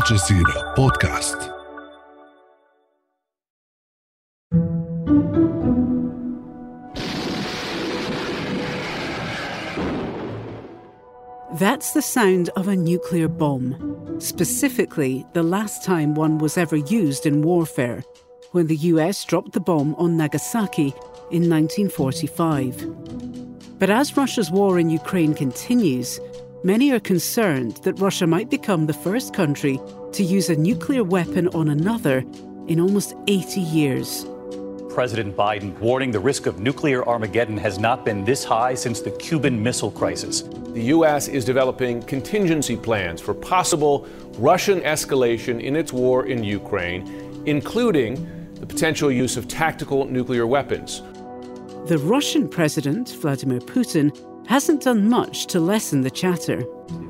الجزيرة بودكاست That's the sound of a nuclear bomb, specifically the last time one was ever used in warfare, when the US dropped the bomb on Nagasaki in 1945. But as Russia's war in Ukraine continues, many are concerned that Russia might become the first country to use a nuclear weapon on another in almost 80 years. President Biden warning the risk of nuclear Armageddon has not been this high since the Cuban Missile Crisis. The U.S. is developing contingency plans for possible Russian escalation in its war in Ukraine, including the potential use of tactical nuclear weapons. The Russian president, Vladimir Putin, hasn't done much to lessen the chatter.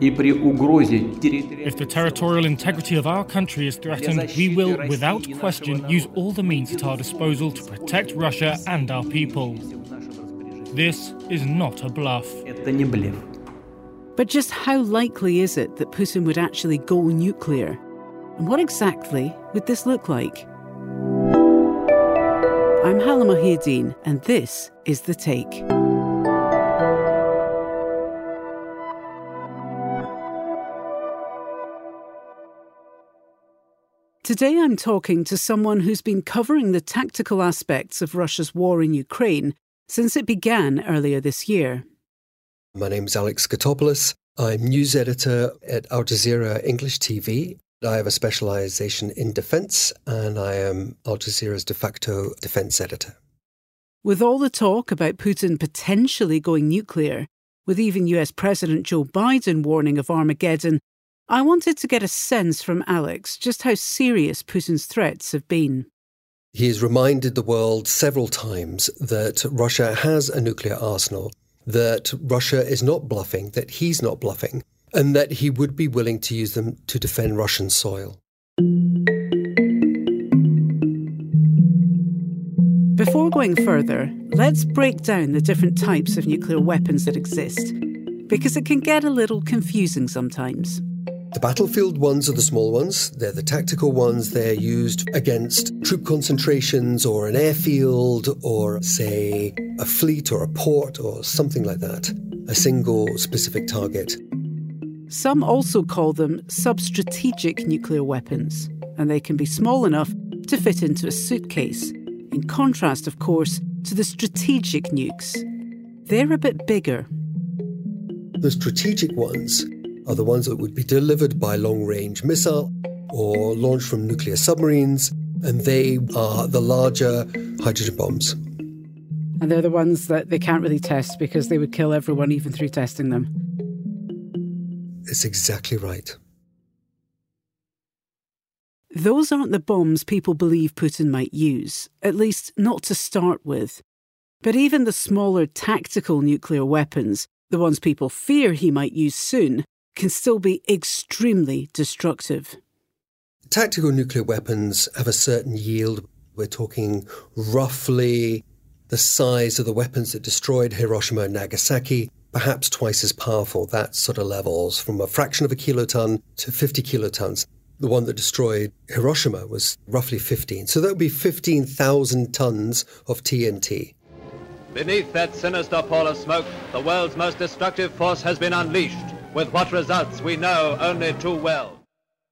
If the territorial integrity of our country is threatened, we will, without question, use all the means at our disposal to protect Russia and our people. This is not a bluff. But just how likely is it that Putin would actually go nuclear? And what exactly would this look like? I'm Halla Mohieddeen, and this is The Take. Today I'm talking to someone who's been covering the tactical aspects of Russia's war in Ukraine since it began earlier this year. My name is Alex Gatopoulos. I'm news editor at Al Jazeera English TV. I have a specialization in defense, and I am Al Jazeera's de facto defense editor. With all the talk about Putin potentially going nuclear, with even US President Joe Biden warning of Armageddon, I wanted to get a sense from Alex just how serious Putin's threats have been. He has reminded the world several times that Russia has a nuclear arsenal, that Russia is not bluffing, that he's not bluffing, and that he would be willing to use them to defend Russian soil. Before going further, let's break down the different types of nuclear weapons that exist, because it can get a little confusing sometimes. The battlefield ones are the small ones. They're the tactical ones. They're used against troop concentrations or an airfield or, say, a fleet or a port or something like that. A single specific target. Some also call them substrategic nuclear weapons, and they can be small enough to fit into a suitcase, in contrast, of course, to the strategic nukes. They're a bit bigger. The strategic ones are the ones that would be delivered by long range missile or launched from nuclear submarines, and they are the larger hydrogen bombs. And they're the ones that they can't really test because they would kill everyone even through testing them. It's exactly right. Those aren't the bombs people believe Putin might use, at least not to start with. But even the smaller tactical nuclear weapons, the ones people fear he might use soon, can still be extremely destructive. Tactical nuclear weapons have a certain yield. We're talking roughly the size of the weapons that destroyed Hiroshima and Nagasaki, perhaps twice as powerful. That sort of levels from a fraction of a kiloton to 50 kilotons. The one that destroyed Hiroshima was roughly 15. So that would be 15,000 tons of TNT. Beneath that sinister pall of smoke, the world's most destructive force has been unleashed. With what results we know only too well.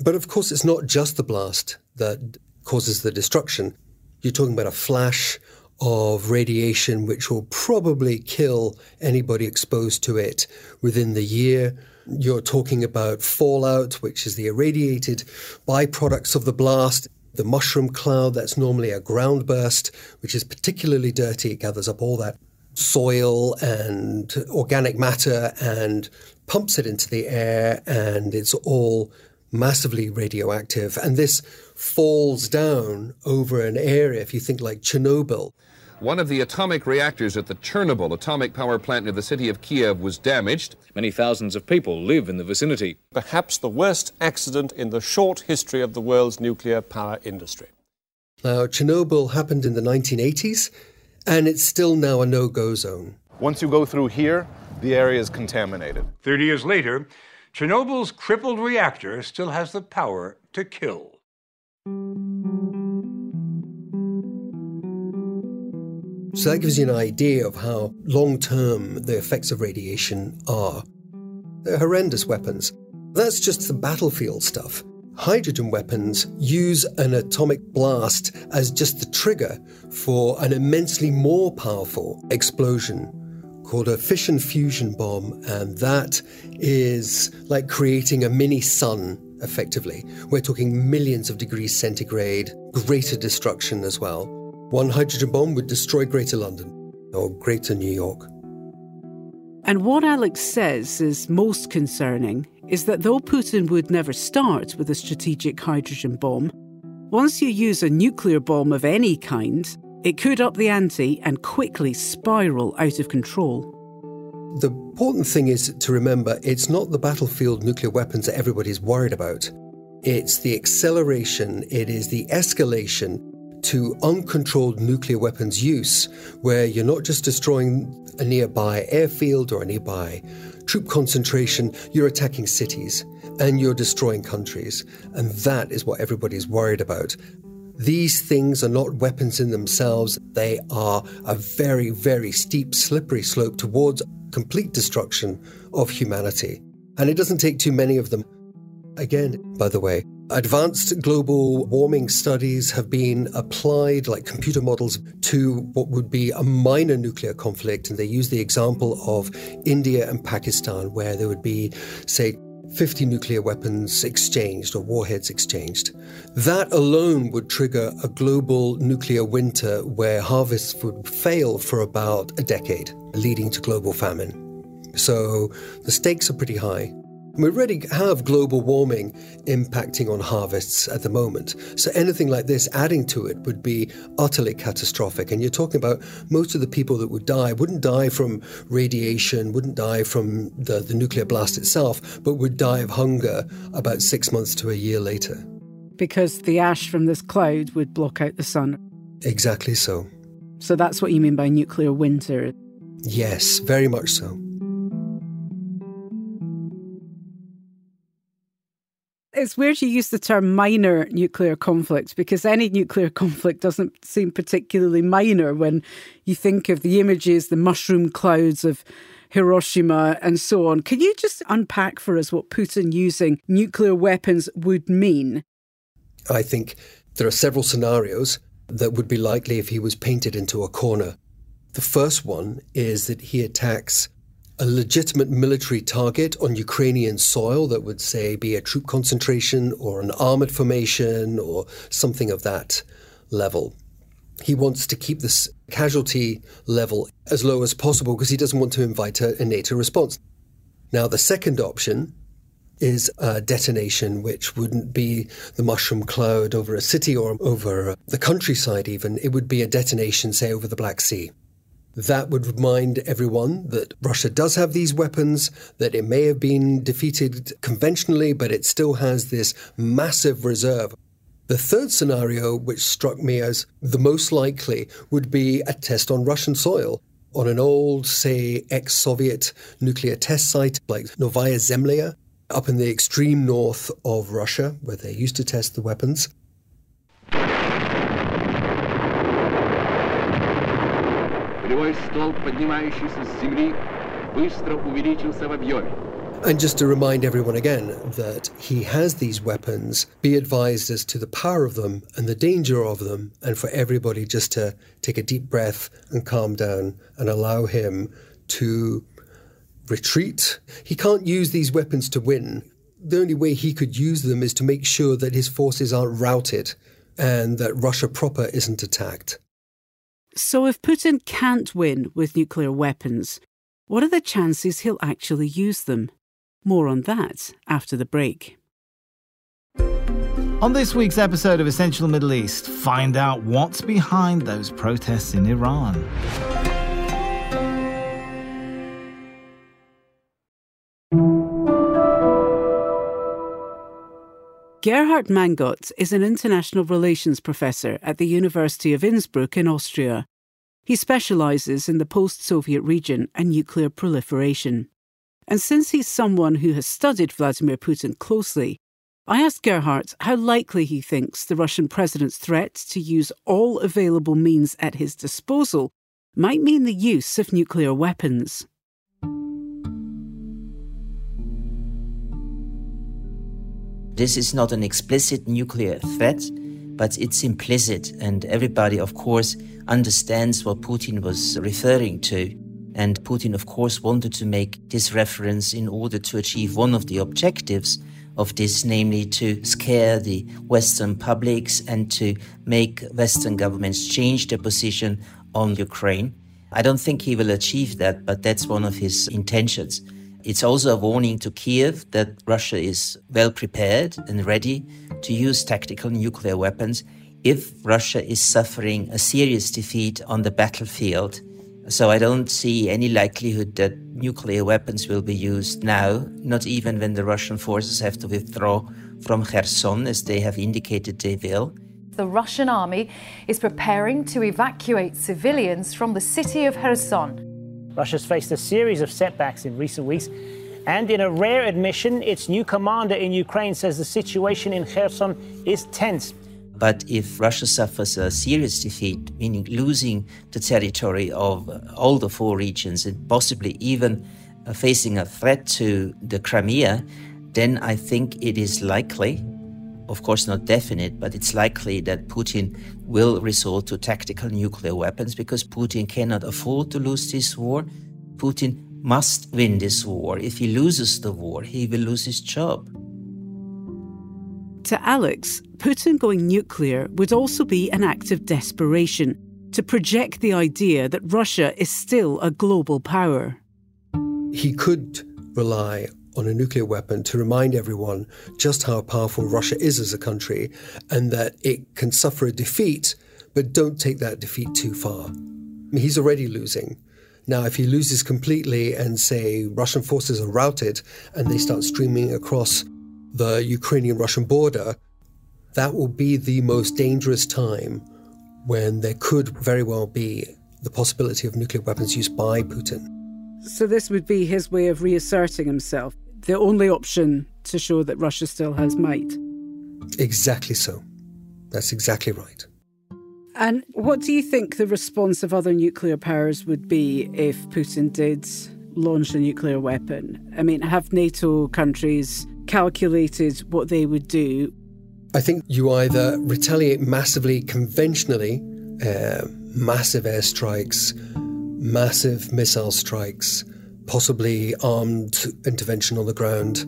But of course, it's not just the blast that causes the destruction. You're talking about a flash of radiation which will probably kill anybody exposed to it within the year. You're talking about fallout, which is the irradiated byproducts of the blast. The mushroom cloud, that's normally a ground burst, which is particularly dirty. It gathers up all that soil and organic matter and pumps it into the air, and it's all massively radioactive. And this falls down over an area, if you think like Chernobyl. One of the atomic reactors at the Chernobyl atomic power plant near the city of Kiev was damaged. Many thousands of people live in the vicinity. Perhaps the worst accident in the short history of the world's nuclear power industry. Now, Chernobyl happened in the 1980s, and it's still now a no go zone. Once you go through here, the area is contaminated. 30 years later, Chernobyl's crippled reactor still has the power to kill. So that gives you an idea of how long term the effects of radiation are. They're horrendous weapons. That's just the battlefield stuff. Hydrogen weapons use an atomic blast as just the trigger for an immensely more powerful explosion called a fission fusion bomb, and that is like creating a mini sun, effectively. We're talking millions of degrees centigrade, greater destruction as well. One hydrogen bomb would destroy Greater London or Greater New York. And what Alex says is most concerning is that though Putin would never start with a strategic hydrogen bomb, once you use a nuclear bomb of any kind, it could up the ante and quickly spiral out of control. The important thing is to remember it's not the battlefield nuclear weapons that everybody's worried about. It's the acceleration, it is the escalation to uncontrolled nuclear weapons use, where you're not just destroying a nearby airfield or a nearby troop concentration, you're attacking cities and you're destroying countries. And that is what everybody's worried about. These things are not weapons in themselves, they are a very, very steep, slippery slope towards complete destruction of humanity. And it doesn't take too many of them. Again, by the way, advanced global warming studies have been applied, like computer models, to what would be a minor nuclear conflict. And they use the example of India and Pakistan, where there would be, say, 50 nuclear weapons exchanged or warheads exchanged. That alone would trigger a global nuclear winter where harvests would fail for about a decade, leading to global famine. So the stakes are pretty high. We already have global warming impacting on harvests at the moment. So anything like this adding to it would be utterly catastrophic. And you're talking about most of the people that would die wouldn't die from radiation, wouldn't die from the, the nuclear blast itself, but would die of hunger about six months to a year later. Because the ash from this cloud would block out the sun. Exactly so. So that's what you mean by nuclear winter? Yes, very much so. It's weird you use the term minor nuclear conflict because any nuclear conflict doesn't seem particularly minor when you think of the images, the mushroom clouds of Hiroshima and so on. Can you just unpack for us what Putin using nuclear weapons would mean? I think there are several scenarios that would be likely if he was painted into a corner. The first one is that he attacks a legitimate military target on Ukrainian soil that would, say, be a troop concentration or an armored formation or something of that level. He wants to keep this casualty level as low as possible because he doesn't want to invite a, a NATO response. Now, the second option is a detonation, which wouldn't be the mushroom cloud over a city or over the countryside, even. It would be a detonation, say, over the Black Sea. That would remind everyone that Russia does have these weapons, that it may have been defeated conventionally, but it still has this massive reserve. The third scenario, which struck me as the most likely, would be a test on Russian soil. On an old, say, ex Soviet nuclear test site like Novaya Zemlya, up in the extreme north of Russia, where they used to test the weapons. Полевой столб, поднимающийся с земли, быстро увеличился в объеме. And just to remind everyone again that he has these weapons, be advised as to the power of them and the danger of them, and for everybody just to take a deep breath and calm down and allow him to retreat. He can't use these weapons to win. The only way he could use them is to make sure that his forces aren't routed and that Russia proper isn't attacked. So, if Putin can't win with nuclear weapons, what are the chances he'll actually use them? More on that after the break. On this week's episode of Essential Middle East, find out what's behind those protests in Iran. Gerhard Mangott is an international relations professor at the University of Innsbruck in Austria. He specialises in the post Soviet region and nuclear proliferation. And since he's someone who has studied Vladimir Putin closely, I asked Gerhard how likely he thinks the Russian president's threat to use all available means at his disposal might mean the use of nuclear weapons. This is not an explicit nuclear threat, but it's implicit, and everybody, of course, understands what Putin was referring to. And Putin, of course, wanted to make this reference in order to achieve one of the objectives of this, namely to scare the Western publics and to make Western governments change their position on Ukraine. I don't think he will achieve that, but that's one of his intentions. It's also a warning to Kiev that Russia is well prepared and ready to use tactical nuclear weapons if Russia is suffering a serious defeat on the battlefield. So I don't see any likelihood that nuclear weapons will be used now, not even when the Russian forces have to withdraw from Kherson, as they have indicated they will. The Russian army is preparing to evacuate civilians from the city of Kherson. Russia's faced a series of setbacks in recent weeks. And in a rare admission, its new commander in Ukraine says the situation in Kherson is tense. But if Russia suffers a serious defeat, meaning losing the territory of all the four regions and possibly even uh, facing a threat to the Crimea, then I think it is likely, of course not definite, but it's likely that Putin will resort to tactical nuclear weapons because Putin cannot afford to lose this war. Putin must win this war. If he loses the war, he will lose his job. To Alex, Putin going nuclear would also be an act of desperation to project the idea that Russia is still a global power. He could rely on a nuclear weapon to remind everyone just how powerful Russia is as a country and that it can suffer a defeat, but don't take that defeat too far. He's already losing. Now, if he loses completely and, say, Russian forces are routed and they start streaming across the Ukrainian Russian border, that will be the most dangerous time when there could very well be the possibility of nuclear weapons used by Putin. So, this would be his way of reasserting himself the only option to show that Russia still has might. Exactly so. That's exactly right. And what do you think the response of other nuclear powers would be if Putin did launch a nuclear weapon? I mean, have NATO countries calculated what they would do? I think you either retaliate massively conventionally, uh, massive airstrikes, massive missile strikes, possibly armed intervention on the ground.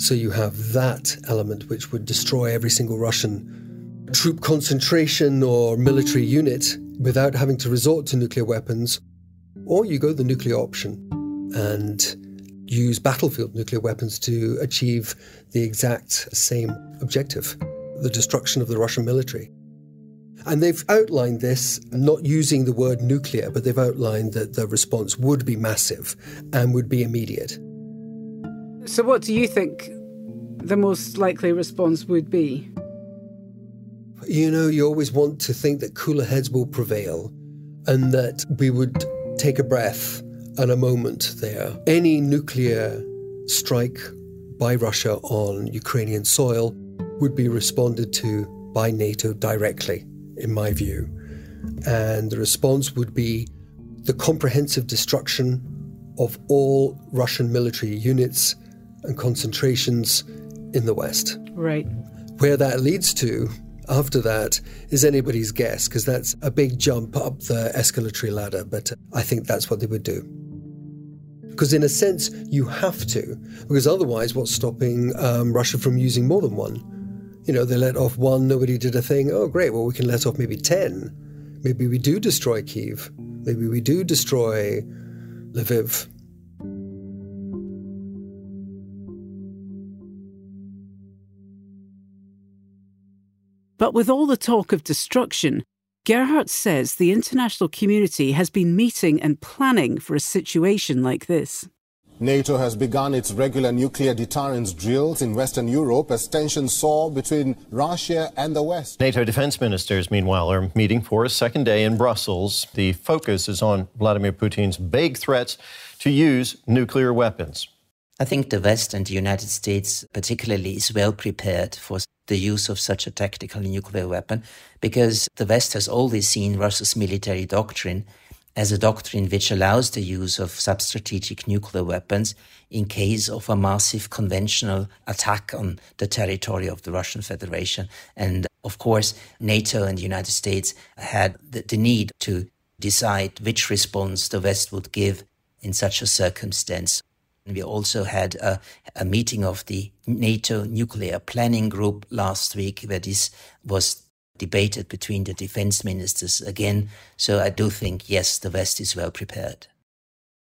So you have that element which would destroy every single Russian troop concentration or military unit without having to resort to nuclear weapons. Or you go the nuclear option and use battlefield nuclear weapons to achieve the exact same objective the destruction of the Russian military. And they've outlined this, not using the word nuclear, but they've outlined that the response would be massive and would be immediate. So, what do you think the most likely response would be? You know, you always want to think that cooler heads will prevail and that we would take a breath and a moment there. Any nuclear strike by Russia on Ukrainian soil would be responded to by NATO directly in my view. And the response would be the comprehensive destruction of all Russian military units and concentrations in the West. Right. Where that leads to after that is anybody's guess, because that's a big jump up the escalatory ladder, but I think that's what they would do. Because, in a sense, you have to, because otherwise, what's stopping um, Russia from using more than one? You know, they let off one, nobody did a thing. Oh, great, well, we can let off maybe 10. Maybe we do destroy Kiev. Maybe we do destroy Lviv. But with all the talk of destruction, Gerhard says the international community has been meeting and planning for a situation like this. NATO has begun its regular nuclear deterrence drills in Western Europe as tensions soar between Russia and the West. NATO defense ministers, meanwhile, are meeting for a second day in Brussels. The focus is on Vladimir Putin's vague threats to use nuclear weapons. I think the West and the United States, particularly, is well prepared for the use of such a tactical nuclear weapon because the West has always seen Russia's military doctrine as a doctrine which allows the use of substrategic nuclear weapons in case of a massive conventional attack on the territory of the Russian Federation. And of course, NATO and the United States had the, the need to decide which response the West would give in such a circumstance. We also had a, a, meeting of the NATO nuclear planning group last week where this was debated between the defense ministers again. So I do think, yes, the West is well prepared.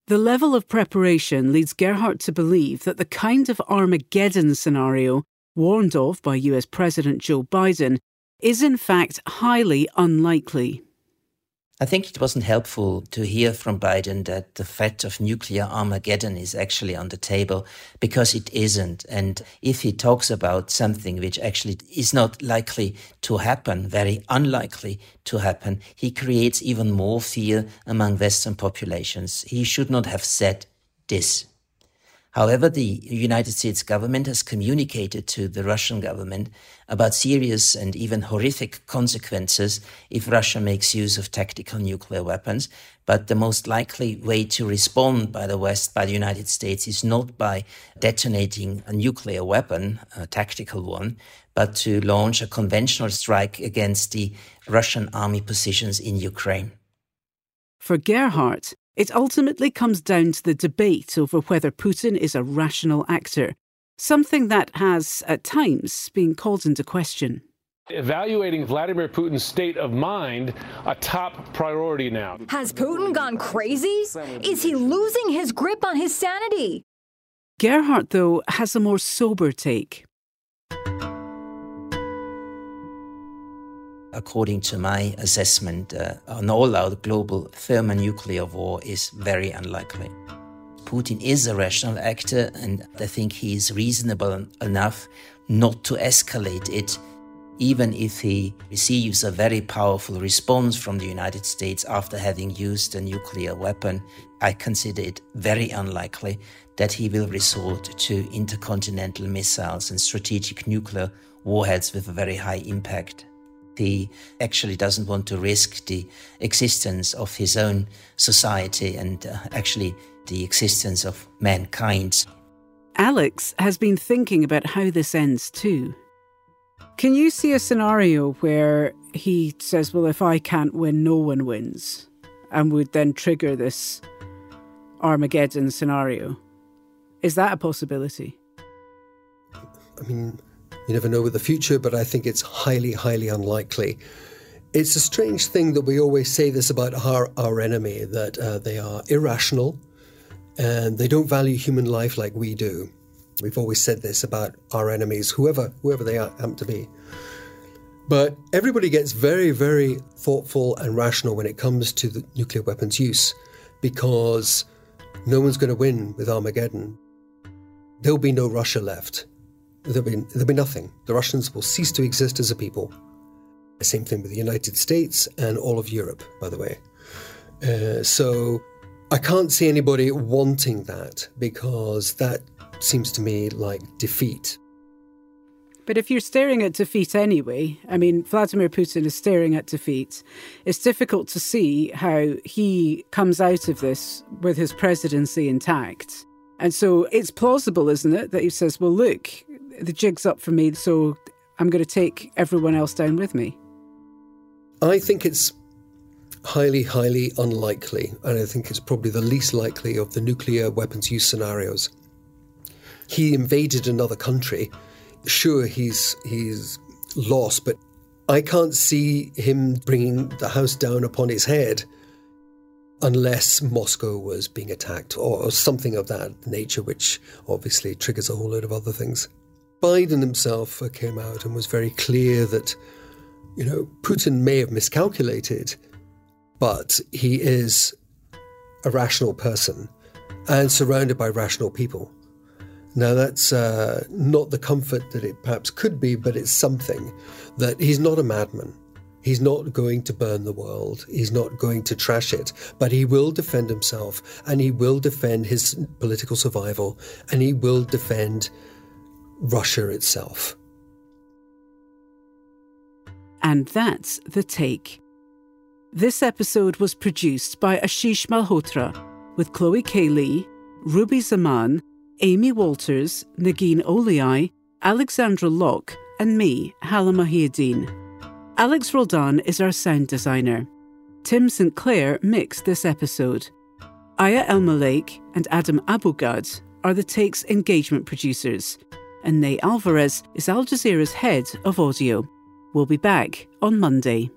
The level of preparation leads Gerhard to believe that the kind of Armageddon scenario warned of by US President Joe Biden is in fact highly unlikely. I think it wasn't helpful to hear from Biden that the threat of nuclear Armageddon is actually on the table because it isn't. And if he talks about something which actually is not likely to happen, very unlikely to happen, he creates even more fear among Western populations. He should not have said this. However, the United States government has communicated to the Russian government about serious and even horrific consequences if Russia makes use of tactical nuclear weapons. But the most likely way to respond by the West, by the United States, is not by detonating a nuclear weapon, a tactical one, but to launch a conventional strike against the Russian army positions in Ukraine. For Gerhard, it ultimately comes down to the debate over whether Putin is a rational actor, something that has, at times, been called into question. Evaluating Vladimir Putin's state of mind a top priority now. Has Putin gone crazy? Is he losing his grip on his sanity? Gerhard, though, has a more sober take. According to my assessment, uh, an all out global thermonuclear war is very unlikely. Putin is a rational actor, and I think he is reasonable enough not to escalate it, even if he receives a very powerful response from the United States after having used a nuclear weapon. I consider it very unlikely that he will resort to intercontinental missiles and strategic nuclear warheads with a very high impact. He actually doesn't want to risk the existence of his own society and uh, actually the existence of mankind. Alex has been thinking about how this ends too. Can you see a scenario where he says, Well, if I can't win, no one wins, and would then trigger this Armageddon scenario? Is that a possibility? I mean, you never know with the future, but I think it's highly, highly unlikely. It's a strange thing that we always say this about our, our enemy that uh, they are irrational and they don't value human life like we do. We've always said this about our enemies, whoever whoever they are, happen to be. But everybody gets very, very thoughtful and rational when it comes to the nuclear weapons use because no one's going to win with Armageddon. There'll be no Russia left there'll be, there'll be nothing. The Russians will cease to exist as a people. The same thing with the United States and all of Europe, by the way. Uh, so I can't see anybody wanting that because that seems to me like defeat. But if you're staring at defeat anyway, I mean, Vladimir Putin is staring at defeat. It's difficult to see how he comes out of this with his presidency intact. And so it's plausible, isn't it, that he says, well, look, the jig's up for me, so I'm going to take everyone else down with me? I think it's highly, highly unlikely, and I think it's probably the least likely of the nuclear weapons use scenarios. He invaded another country. Sure, he's he's lost, but I can't see him bringing the house down upon his head unless Moscow was being attacked or something of that nature, which obviously triggers a whole load of other things. Biden himself came out and was very clear that, you know, Putin may have miscalculated, but he is a rational person and surrounded by rational people. Now, that's uh, not the comfort that it perhaps could be, but it's something that he's not a madman. He's not going to burn the world. He's not going to trash it. But he will defend himself and he will defend his political survival and he will defend Russia itself. And that's the take. This episode was produced by Ashish Malhotra with Chloe Kaylee, Ruby Zaman, Amy Walters, Negin Owliaei, Alexandra Locke, and me, Halla Mohieddeen. Alex Roldan is our sound designer. Tim St. Clair mixed this episode. Aya Elmileik and Adam Abou-Gad are the Take's engagement producers, and Ney Alvarez is Al Jazeera's head of audio. We'll be back on Monday.